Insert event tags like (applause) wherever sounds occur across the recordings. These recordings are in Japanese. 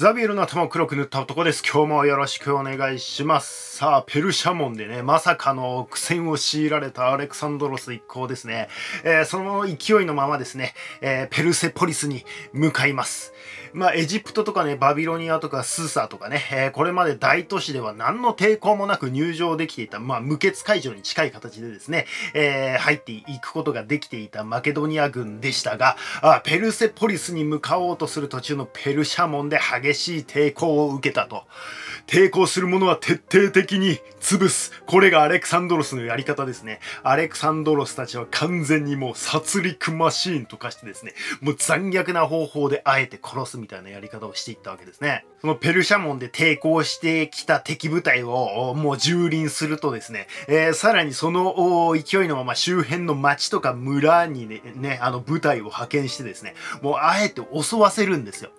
ザビエルの頭を黒く塗った男です。今日もよろしくお願いします。さあ、ペルシャ門でね、まさかの苦戦を強いられたアレクサンドロス一行ですね。えー、その勢いのままですね、えー、ペルセポリスに向かいます。まあ、エジプトとかね、バビロニアとかスーサーとかね、えー、これまで大都市では何の抵抗もなく入場できていた、まあ、無血解除に近い形でですね、えー、入っていくことができていたマケドニア軍でしたが、あペルセポリスに向かおうとする途中のペルシャ門で激しい抵抗を受けたと。抵抗する者は徹底的に潰す。これがアレクサンドロスのやり方ですね。アレクサンドロスたちは完全にもう殺戮マシーンと化してですね、もう残虐な方法であえて殺すみたいなやり方をしていったわけですね。そのペルシャ門で抵抗してきた敵部隊をもう蹂躙するとですね、えー、さらにその勢いのまま周辺の町とか村にね、ねあの部隊を派遣してですね、もうあえて襲わせるんですよ。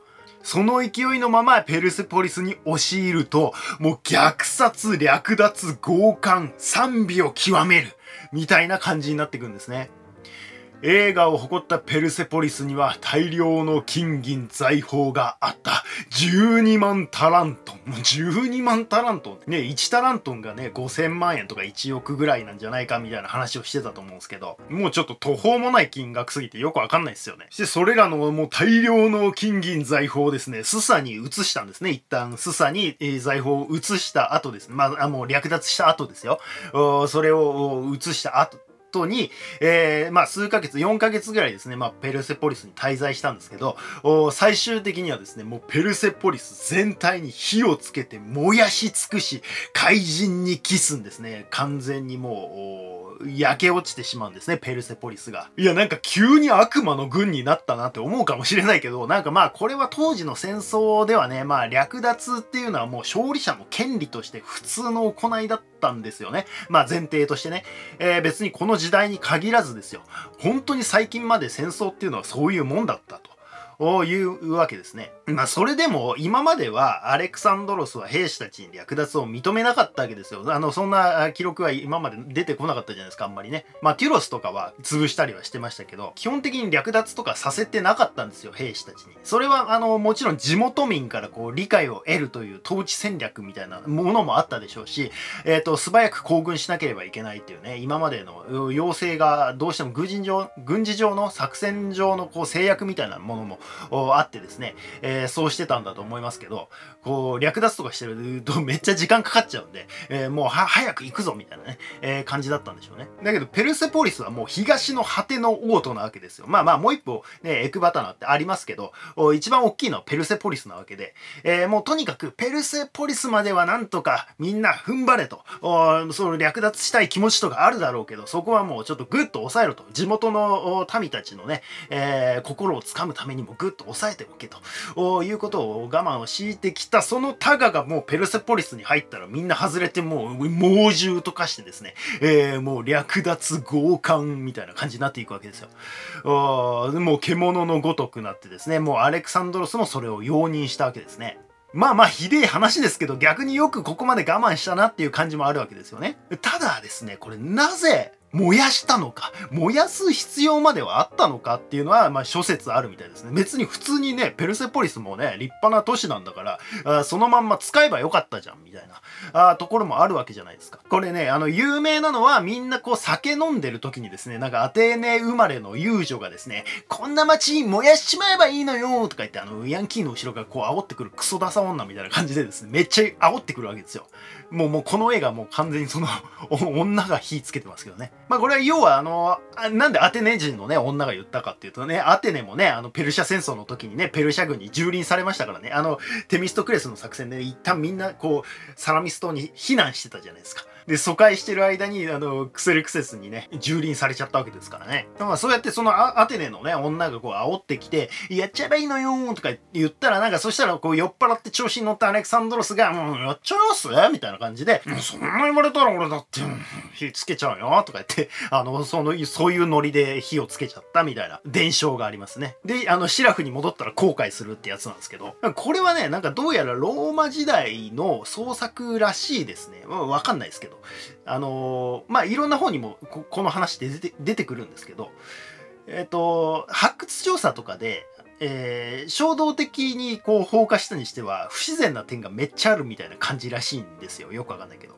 その勢いのままペルセポリスに押し入ると、もう虐殺、略奪、強姦、賛美を極める、みたいな感じになっていくんですね。映画を誇ったペルセポリスには大量の金銀財宝があった。12万タラントン。12万タラントン。ね、1タラントンがね、5000万円とか1億ぐらいなんじゃないかみたいな話をしてたと思うんですけど、もうちょっと途方もない金額すぎてよくわかんないですよね。そしてそれらのもう大量の金銀財宝をですね、スサに移したんですね。一旦スサに、財宝を移した後ですね。まあ、もう略奪した後ですよ。それを移した後、後に、えー、まあ数ヶ月、4ヶ月ぐらいですね、まあペルセポリスに滞在したんですけど、最終的にはですね、もうペルセポリス全体に火をつけて燃やし尽くし、怪人にキスんですね。完全にもう、焼け落ちてしまうんですね、ペルセポリスが。いや、なんか急に悪魔の軍になったなって思うかもしれないけど、なんかまあこれは当時の戦争ではね、まあ略奪っていうのはもう勝利者の権利として普通の行いだったんですよね。まあ前提としてね。えー、別にこの時代に限らずですよ。本当に最近まで戦争っていうのはそういうもんだったと。いうわけですね。まあそれでも今まではアレクサンドロスは兵士たちに略奪を認めなかったわけですよ。あのそんな記録は今まで出てこなかったじゃないですかあんまりね。まあテュロスとかは潰したりはしてましたけど基本的に略奪とかさせてなかったんですよ兵士たちに。それはあのもちろん地元民からこう理解を得るという統治戦略みたいなものもあったでしょうし、えっ、ー、と素早く行軍しなければいけないっていうね今までの要請がどうしても軍事上軍事上の作戦上のこう制約みたいなものもあってですね、えー、そうしてたんだと思いますけど、こう、略奪とかしてるとめっちゃ時間かかっちゃうんで、えー、もうは、早く行くぞみたいなね、えー、感じだったんでしょうね。だけど、ペルセポリスはもう東の果ての王都なわけですよ。まあまあ、もう一歩、ね、エクバタナってありますけど、一番大きいのはペルセポリスなわけで、えー、もうとにかくペルセポリスまではなんとかみんな踏ん張れと、その略奪したい気持ちとかあるだろうけど、そこはもうちょっとグッと抑えろと。地元の民たちのね、えー、心をつかむためにもグッと抑えておけということを我慢を強いてきてたそのタガがもうペルセポリスに入ったらみんな外れてもう猛獣と化してですね、えー、もう略奪強姦みたいな感じになっていくわけですよ。もう獣のごとくなってですねもうアレクサンドロスもそれを容認したわけですね。まあまあひでえ話ですけど逆によくここまで我慢したなっていう感じもあるわけですよね。ただですねこれなぜ燃やしたのか、燃やす必要まではあったのかっていうのは、まあ諸説あるみたいですね。別に普通にね、ペルセポリスもね、立派な都市なんだから、あそのまんま使えばよかったじゃん、みたいなあところもあるわけじゃないですか。これね、あの、有名なのはみんなこう酒飲んでる時にですね、なんかアテーネ生まれの遊女がですね、こんな街燃やしちまえばいいのよとか言って、あの、ヤンキーの後ろからこう煽ってくるクソダサ女みたいな感じでですね、めっちゃ煽ってくるわけですよ。もうもうこの絵がもう完全にその (laughs) 女が火つけてますけどね。まあこれは要はあの、なんでアテネ人のね、女が言ったかっていうとね、アテネもね、あのペルシャ戦争の時にね、ペルシャ軍に蹂躙されましたからね、あの、テミストクレスの作戦で、ね、一旦みんなこう、サラミス島に避難してたじゃないですか。で、疎開してる間に、あの、クセルクセスにね、蹂躙されちゃったわけですからね。まあ、そうやってそのアテネのね、女がこう煽ってきて、やっちゃえばいいのよとか言ったら、なんかそしたらこう酔っ払って調子に乗ったアレクサンドロスが、もうやっちゃいます？みたいな感じで、そんな言われたら俺だって、火つけちゃうよとか言って、あの、その、そういうノリで火をつけちゃったみたいな伝承がありますね。で、あの、シラフに戻ったら後悔するってやつなんですけど、これはね、なんかどうやらローマ時代の創作らしいですね。わかんないですけど。あのまあいろんな方にもこの話で出て出てくるんですけど、えっ、ー、と発掘調査とかでえー、衝動的にこう放火したにしては不自然な点がめっちゃあるみたいな感じらしいんですよ。よくわかんないけど。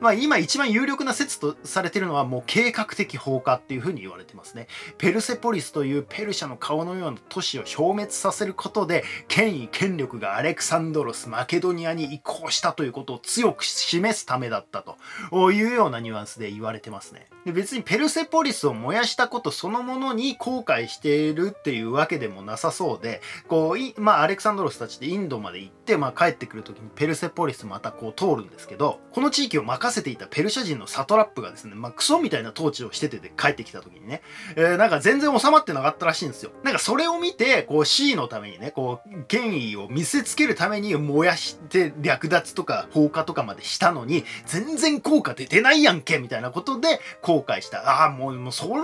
まあ今一番有力な説とされてるのはもう計画的放火っていうふうに言われてますね。ペルセポリスというペルシャの顔のような都市を消滅させることで権威権力がアレクサンドロスマケドニアに移行したということを強く示すためだったというようなニュアンスで言われてますね。で別にペルセポリスを燃やしたことそのものに後悔しているっていうわけでもなさそう。そうでこうまあアレクサンドロスたちでインドまで行って、まあ、帰ってくる時にペルセポリスまたこう通るんですけどこの地域を任せていたペルシャ人のサトラップがですね、まあ、クソみたいな統治をしててで帰ってきた時にね、えー、なんか全然収まってなかったらしいんですよ。なんかそれを見て、こう C のためにね、こう権威を見せつけるために燃やして略奪とか放火とかまでしたのに、全然効果出てないやんけみたいなことで後悔した。ああ、もう、もうそれ、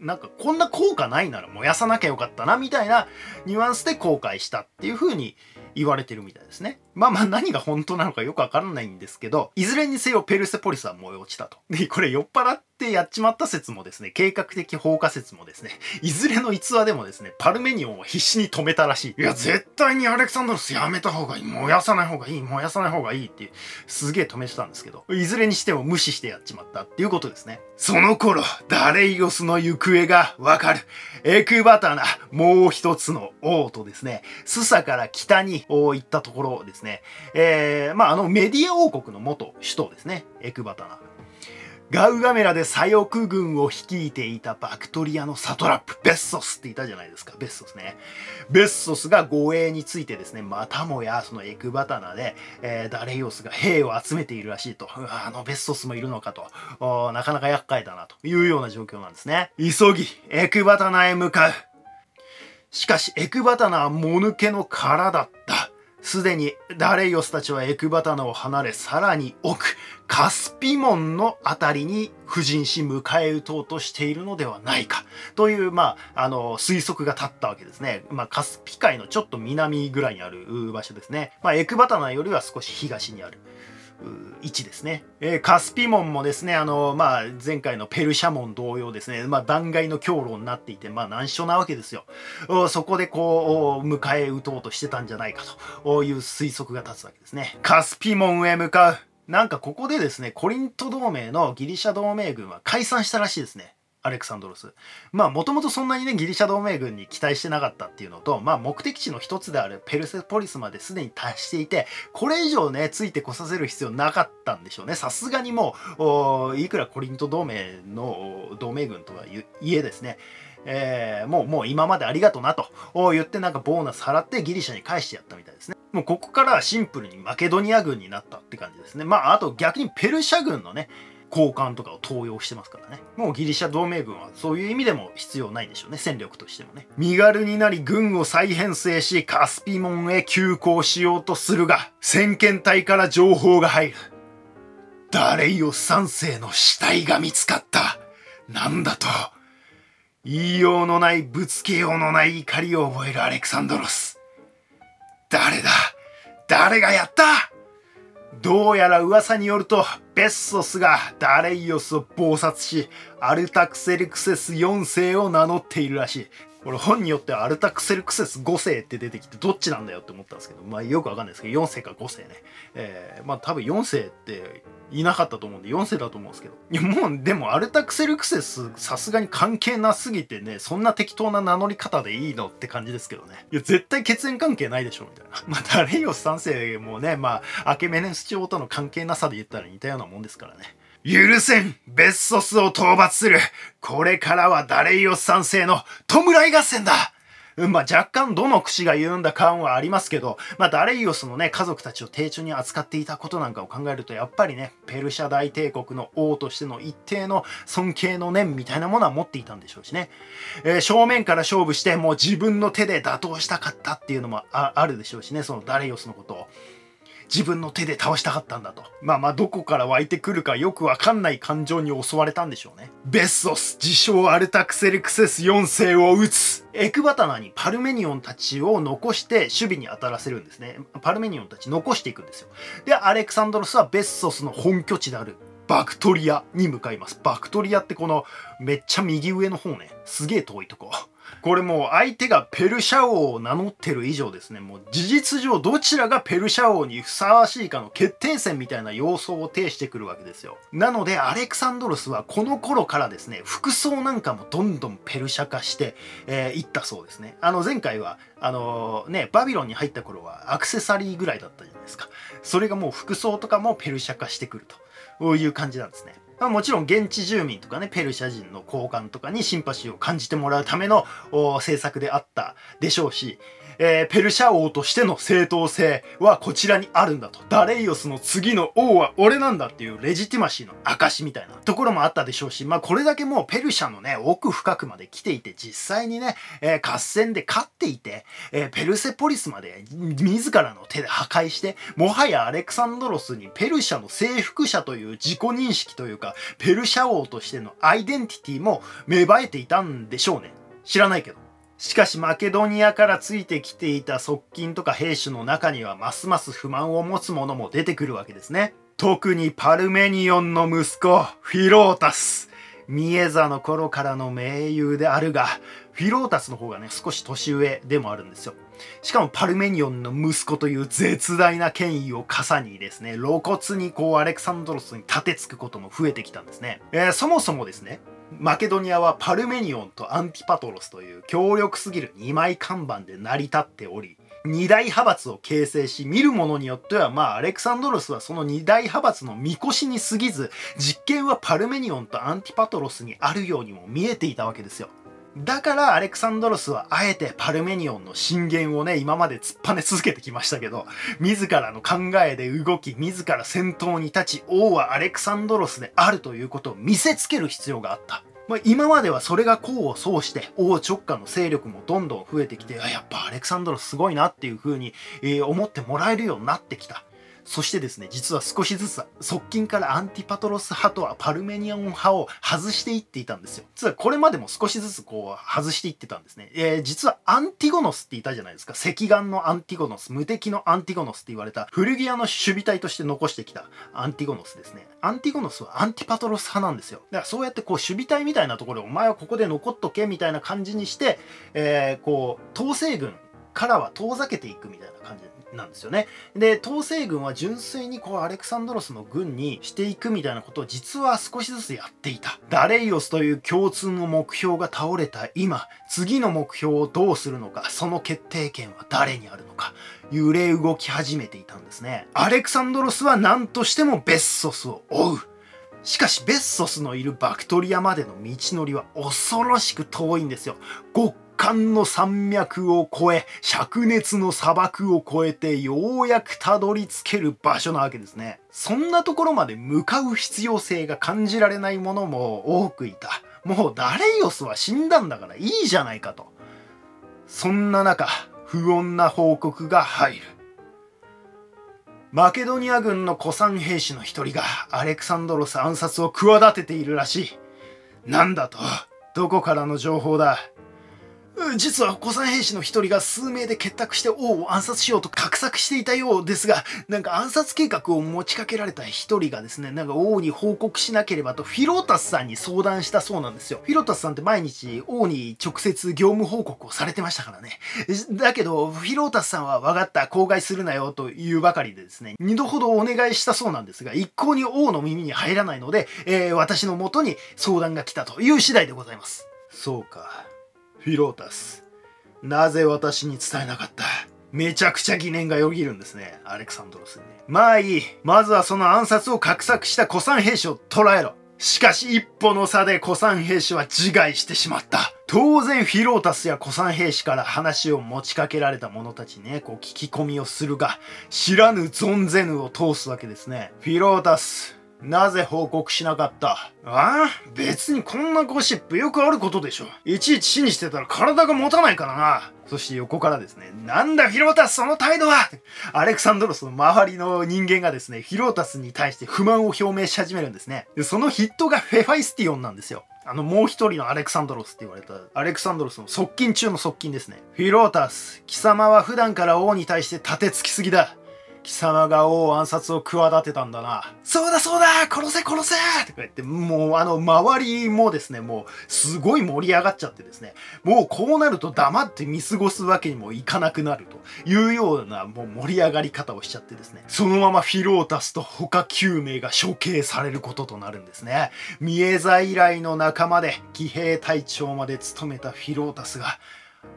なんかこんな効果ないなら燃やさなきゃよかったなみたいなニュアンスで後悔したっていう風に言われてるみたいですね。まあまあ何が本当なのかよくわからないんですけど、いずれにせよペルセポリスは燃え落ちたと。で、これ酔っ払ってやっちまった説もですね、計画的放火説もですね、(laughs) いずれの逸話でもですね、パルメニオンは必死に止めたらしい。いや、絶対にアレクサンドロスやめた方がいい。燃やさない方がいい。燃やさない方がいいってすげえ止めてたんですけど、いずれにしても無視してやっちまったっていうことですね。その頃、ダレイオスの行方がわかる。エクバタナ、もう一つの王とですね、スサから北に行ったところですね、えー、まあ、あのメディア王国の元首都ですね、エクバタナ。ガウガメラで左翼軍を率いていたバクトリアのサトラップ、ベッソスっていたじゃないですか、ベッソスね。ベッソスが護衛についてですね、またもやそのエクバタナで、えー、ダレイオスが兵を集めているらしいと。あのベッソスもいるのかと。なかなか厄介だなというような状況なんですね。急ぎ、エクバタナへ向かう。しかし、エクバタナはもぬけの殻だった。すでにダレイオスたちはエクバタナを離れ、さらに奥、カスピ門の辺りに布陣し迎え撃とうとしているのではないかという、まあ、あの推測が立ったわけですね。まあ、カスピ海のちょっと南ぐらいにある場所ですね。まあ、エクバタナよりは少し東にある。位置ですね。えー、カスピモンもですね、あの、まあ、前回のペルシャモン同様ですね、まあ、断崖の強路になっていて、まあ、難所なわけですよ。そこでこう、迎え撃とうとしてたんじゃないかという推測が立つわけですね。カスピモンへ向かう。なんかここでですね、コリント同盟のギリシャ同盟軍は解散したらしいですね。アレクサンドロス。まあもともとそんなにねギリシャ同盟軍に期待してなかったっていうのと、まあ目的地の一つであるペルセポリスまですでに達していて、これ以上ね、ついてこさせる必要なかったんでしょうね。さすがにもう、いくらコリント同盟の同盟軍とはいえですね、えー、もうもう今までありがとなと言ってなんかボーナス払ってギリシャに返してやったみたいですね。もうここからシンプルにマケドニア軍になったって感じですね。まああと逆にペルシャ軍のね、交換とかを登用してますからね。もうギリシャ同盟軍はそういう意味でも必要ないでしょうね。戦力としてもね。身軽になり軍を再編成しカスピモンへ急行しようとするが、先遣隊から情報が入る。ダレイオ三世の死体が見つかった。なんだと。言いようのない、ぶつけようのない怒りを覚えるアレクサンドロス。誰だ誰がやったどうやら噂によると、ベッソスがダレイオスを謀殺し、アルタクセルクセス4世を名乗っているらしい。これ本によってはアルタクセルクセス5世って出てきてどっちなんだよって思ったんですけど、まあよくわかんないですけど、4世か5世ね。えー、まあ多分4世っていなかったと思うんで4世だと思うんですけど。いやもうでもアルタクセルクセスさすがに関係なすぎてね、そんな適当な名乗り方でいいのって感じですけどね。いや絶対血縁関係ないでしょみたいな。(laughs) まあダレイオス3世もね、まあアケメネス朝との関係なさで言ったら似たようなもんですからね。許せんベッソスを討伐するこれからはダレイオス三世の弔い合戦だうんまあ若干どの口が言うんだ感はありますけど、まあダレイオスのね、家族たちを丁重に扱っていたことなんかを考えると、やっぱりね、ペルシャ大帝国の王としての一定の尊敬の念みたいなものは持っていたんでしょうしね。えー、正面から勝負して、もう自分の手で打倒したかったっていうのもあるでしょうしね、そのダレイオスのことを。自分の手で倒したかったんだと。まあまあどこから湧いてくるかよくわかんない感情に襲われたんでしょうね。ベッソス、自称アルタクセルクセス4世を撃つ。エクバタナにパルメニオンたちを残して守備に当たらせるんですね。パルメニオンたち残していくんですよ。で、アレクサンドロスはベッソスの本拠地であるバクトリアに向かいます。バクトリアってこのめっちゃ右上の方ね、すげえ遠いとこ。これもう相手がペルシャ王を名乗ってる以上ですね、もう事実上どちらがペルシャ王にふさわしいかの決定戦みたいな様相を呈してくるわけですよ。なのでアレクサンドロスはこの頃からですね、服装なんかもどんどんペルシャ化してい、えー、ったそうですね。あの前回は、あのー、ね、バビロンに入った頃はアクセサリーぐらいだったじゃないですか。それがもう服装とかもペルシャ化してくるとういう感じなんですね。まあ、もちろん現地住民とかねペルシャ人の交換とかにシンパシーを感じてもらうための政策であったでしょうしえー、ペルシャ王としての正当性はこちらにあるんだと。ダレイオスの次の王は俺なんだっていうレジティマシーの証みたいなところもあったでしょうし、まあこれだけもうペルシャのね、奥深くまで来ていて、実際にね、えー、合戦で勝っていて、えー、ペルセポリスまで自らの手で破壊して、もはやアレクサンドロスにペルシャの征服者という自己認識というか、ペルシャ王としてのアイデンティティも芽生えていたんでしょうね。知らないけど。しかしマケドニアからついてきていた側近とか兵士の中にはますます不満を持つ者も出てくるわけですね。特にパルメニオンの息子、フィロータス。ミエザの頃からの盟友であるが、フィロータスの方がね、少し年上でもあるんですよ。しかもパルメニオンの息子という絶大な権威を笠にですね、露骨にこうアレクサンドロスに立てつくことも増えてきたんですね。えー、そもそもですね、マケドニアはパルメニオンとアンティパトロスという強力すぎる2枚看板で成り立っており、二大派閥を形成し、見る者によっては、まあ、アレクサンドロスはその二大派閥の神輿に過ぎず、実権はパルメニオンとアンティパトロスにあるようにも見えていたわけですよ。だからアレクサンドロスはあえてパルメニオンの進言をね、今まで突っぱね続けてきましたけど、自らの考えで動き、自ら先頭に立ち、王はアレクサンドロスであるということを見せつける必要があった。まあ、今まではそれが功を奏して王直下の勢力もどんどん増えてきてやっぱアレクサンドロスすごいなっていう風に、え、思ってもらえるようになってきたそしてですね、実は少しずつ側近からアンティパトロス派とはパルメニオン派を外していっていたんですよ。実はこれまでも少しずつこう外していってたんですね。えー、実はアンティゴノスっていたじゃないですか。隻眼のアンティゴノス、無敵のアンティゴノスって言われたフリギアの守備隊として残してきたアンティゴノスですね。アンティゴノスはアンティパトロス派なんですよ。だからそうやってこう守備隊みたいなところでお前はここで残っとけみたいな感じにして、えー、こう東征軍からは遠ざけていくみたいな感じでなんですよね。で、東征軍は純粋にこうアレクサンドロスの軍にしていくみたいなことを実は少しずつやっていた。ダレイオスという共通の目標が倒れた今、次の目標をどうするのか、その決定権は誰にあるのか、揺れ動き始めていたんですね。アレクサンドロスは何としてもベッソスを追う。しかしベッソスのいるバクトリアまでの道のりは恐ろしく遠いんですよ。極寒の山脈を越え、灼熱の砂漠を越えてようやくたどり着ける場所なわけですね。そんなところまで向かう必要性が感じられないものも多くいた。もうダレイオスは死んだんだからいいじゃないかと。そんな中、不穏な報告が入る。マケドニア軍の古参兵士の一人がアレクサンドロス暗殺を企てているらしい。なんだと？どこからの情報だ？実は古参兵士の一人が数名で結託して王を暗殺しようと画策していたようですが、なんか暗殺計画を持ちかけられた一人がですね、なんか王に報告しなければとフィロータスさんに相談したそうなんですよ。フィロータスさんって毎日王に直接業務報告をされてましたからね。だけど、フィロータスさんは分かった、口外するなよというばかりでですね、二度ほどお願いしたそうなんですが、一向に王の耳に入らないので、えー、私のもとに相談が来たという次第でございます。そうか。フィロータス。なぜ私に伝えなかった？めちゃくちゃ疑念がよぎるんですね。アレクサンドロスにね。まあいい。まずはその暗殺を画策した古参兵士を捕らえろ。しかし一歩の差で古参兵士は自害してしまった。当然フィロータスや古参兵士から話を持ちかけられた者たちね、こう聞き込みをするが、知らぬ存ぜぬを通すわけですね。フィロータス、なぜ報告しなかった？ああ別にこんなゴシップよくあることでしょ。いちいち信じてたら体が持たないからな。そして横からですね、なんだフィロータスその態度はアレクサンドロスの周りの人間がですね、フィロータスに対して不満を表明し始めるんですね。でその筆頭がヘファイスティオンなんですよ。あの、もう一人のアレクサンドロスって言われた、アレクサンドロスの側近中の側近ですね。フィロータス、貴様は普段から王に対して立てつきすぎだ。貴様が王暗殺を企てたんだな。そうだそうだ殺せ殺せとか言って、もうあの周りもですね、もうすごい盛り上がっちゃってですね、もうこうなると黙って見過ごすわけにもいかなくなるというようなもう盛り上がり方をしちゃってですね、そのままフィロータスと他9名が処刑されることとなるんですね。見え在来の仲間で騎兵隊長まで務めたフィロータスが、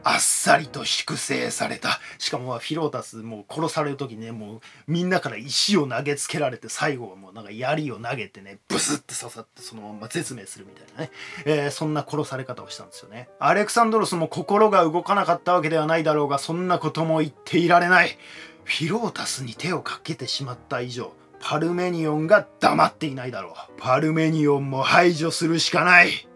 あっさりと粛清された。しかもフィロータスもう殺される時ね、もうみんなから石を投げつけられて最後はもうなんか槍を投げてね、ブスって刺さってそのまま絶命するみたいなね、えー、そんな殺され方をしたんですよね。アレクサンドロスも心が動かなかったわけではないだろうが、そんなことも言っていられない。フィロータスに手をかけてしまった以上、パルメニオンが黙っていないだろう。パルメニオンも排除するしかない。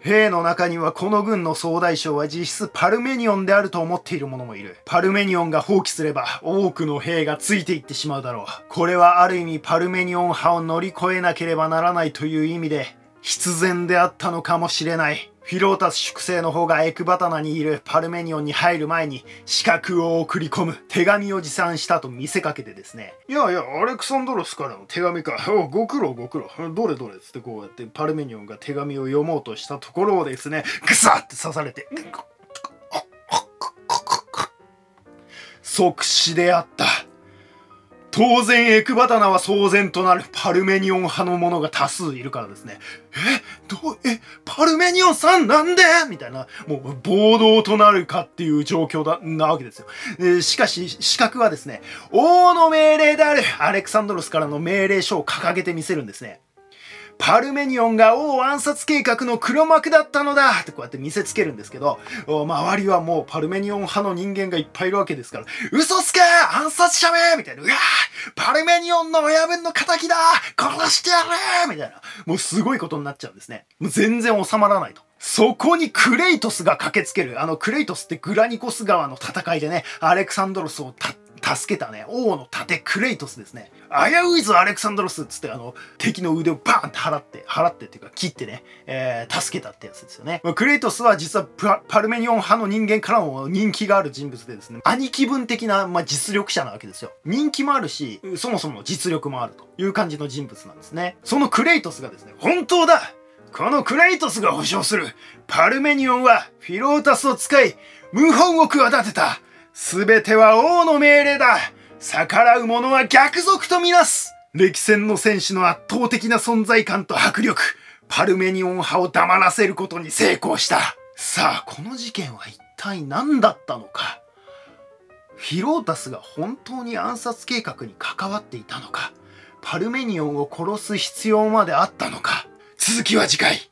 兵の中にはこの軍の総大将は実質パルメニオンであると思っている者もいる。パルメニオンが放棄すれば多くの兵がついていってしまうだろう。これはある意味パルメニオン派を乗り越えなければならないという意味で必然であったのかもしれない。フィロータス粛清の方がエクバタナにいるパルメニオンに入る前に資格を送り込む手紙を持参したと見せかけてですね。いやいや、アレクサンドロスからの手紙か。ご苦労ご苦労。どれどれつってこうやってパルメニオンが手紙を読もうとしたところをですね、ぐさって刺されて、即死であった。当然エクバタナは騒然となるパルメニオン派の者が多数いるからですね。え？どう、え、パルメニオンさんなんで？みたいな、もう暴動となるかっていう状況だ、なわけですよ。えしかし、資格はですね、王の命令であるアレクサンドロスからの命令書を掲げてみせるんですね。パルメニオンが王暗殺計画の黒幕だったのだ。ってこうやって見せつけるんですけど、周りはもうパルメニオン派の人間がいっぱいいるわけですから、嘘つけ!暗殺者め!みたいな、うわ!パルメニオンの親分の仇だ!殺してやれみたいな、もうすごいことになっちゃうんですね。もう全然収まらないと。そこにクレイトスが駆けつける。あの、クレイトスってグラニコス川の戦いでね、アレクサンドロスをた助けたね、王の盾クレイトスですね。危ういぞアレクサンドロスっつってあの、敵の腕をバーンって払って、払ってっていうか切ってね、えー、助けたってやつですよね。クレイトスは実はパルメニオン派の人間からも人気がある人物でですね、兄貴分的な、まあ、実力者なわけですよ。人気もあるし、そもそも実力もあるという感じの人物なんですね。そのクレイトスがですね、本当だこのクレイトスが保証するパルメニオンはフィロータスを使い謀反を企てたすべては王の命令だ。逆らう者は逆賊とみなす。歴戦の戦士の圧倒的な存在感と迫力。パルメニオン派を黙らせることに成功した。さあこの事件は一体何だったのか。フィロータスが本当に暗殺計画に関わっていたのか。パルメニオンを殺す必要まであったのか。続きは次回。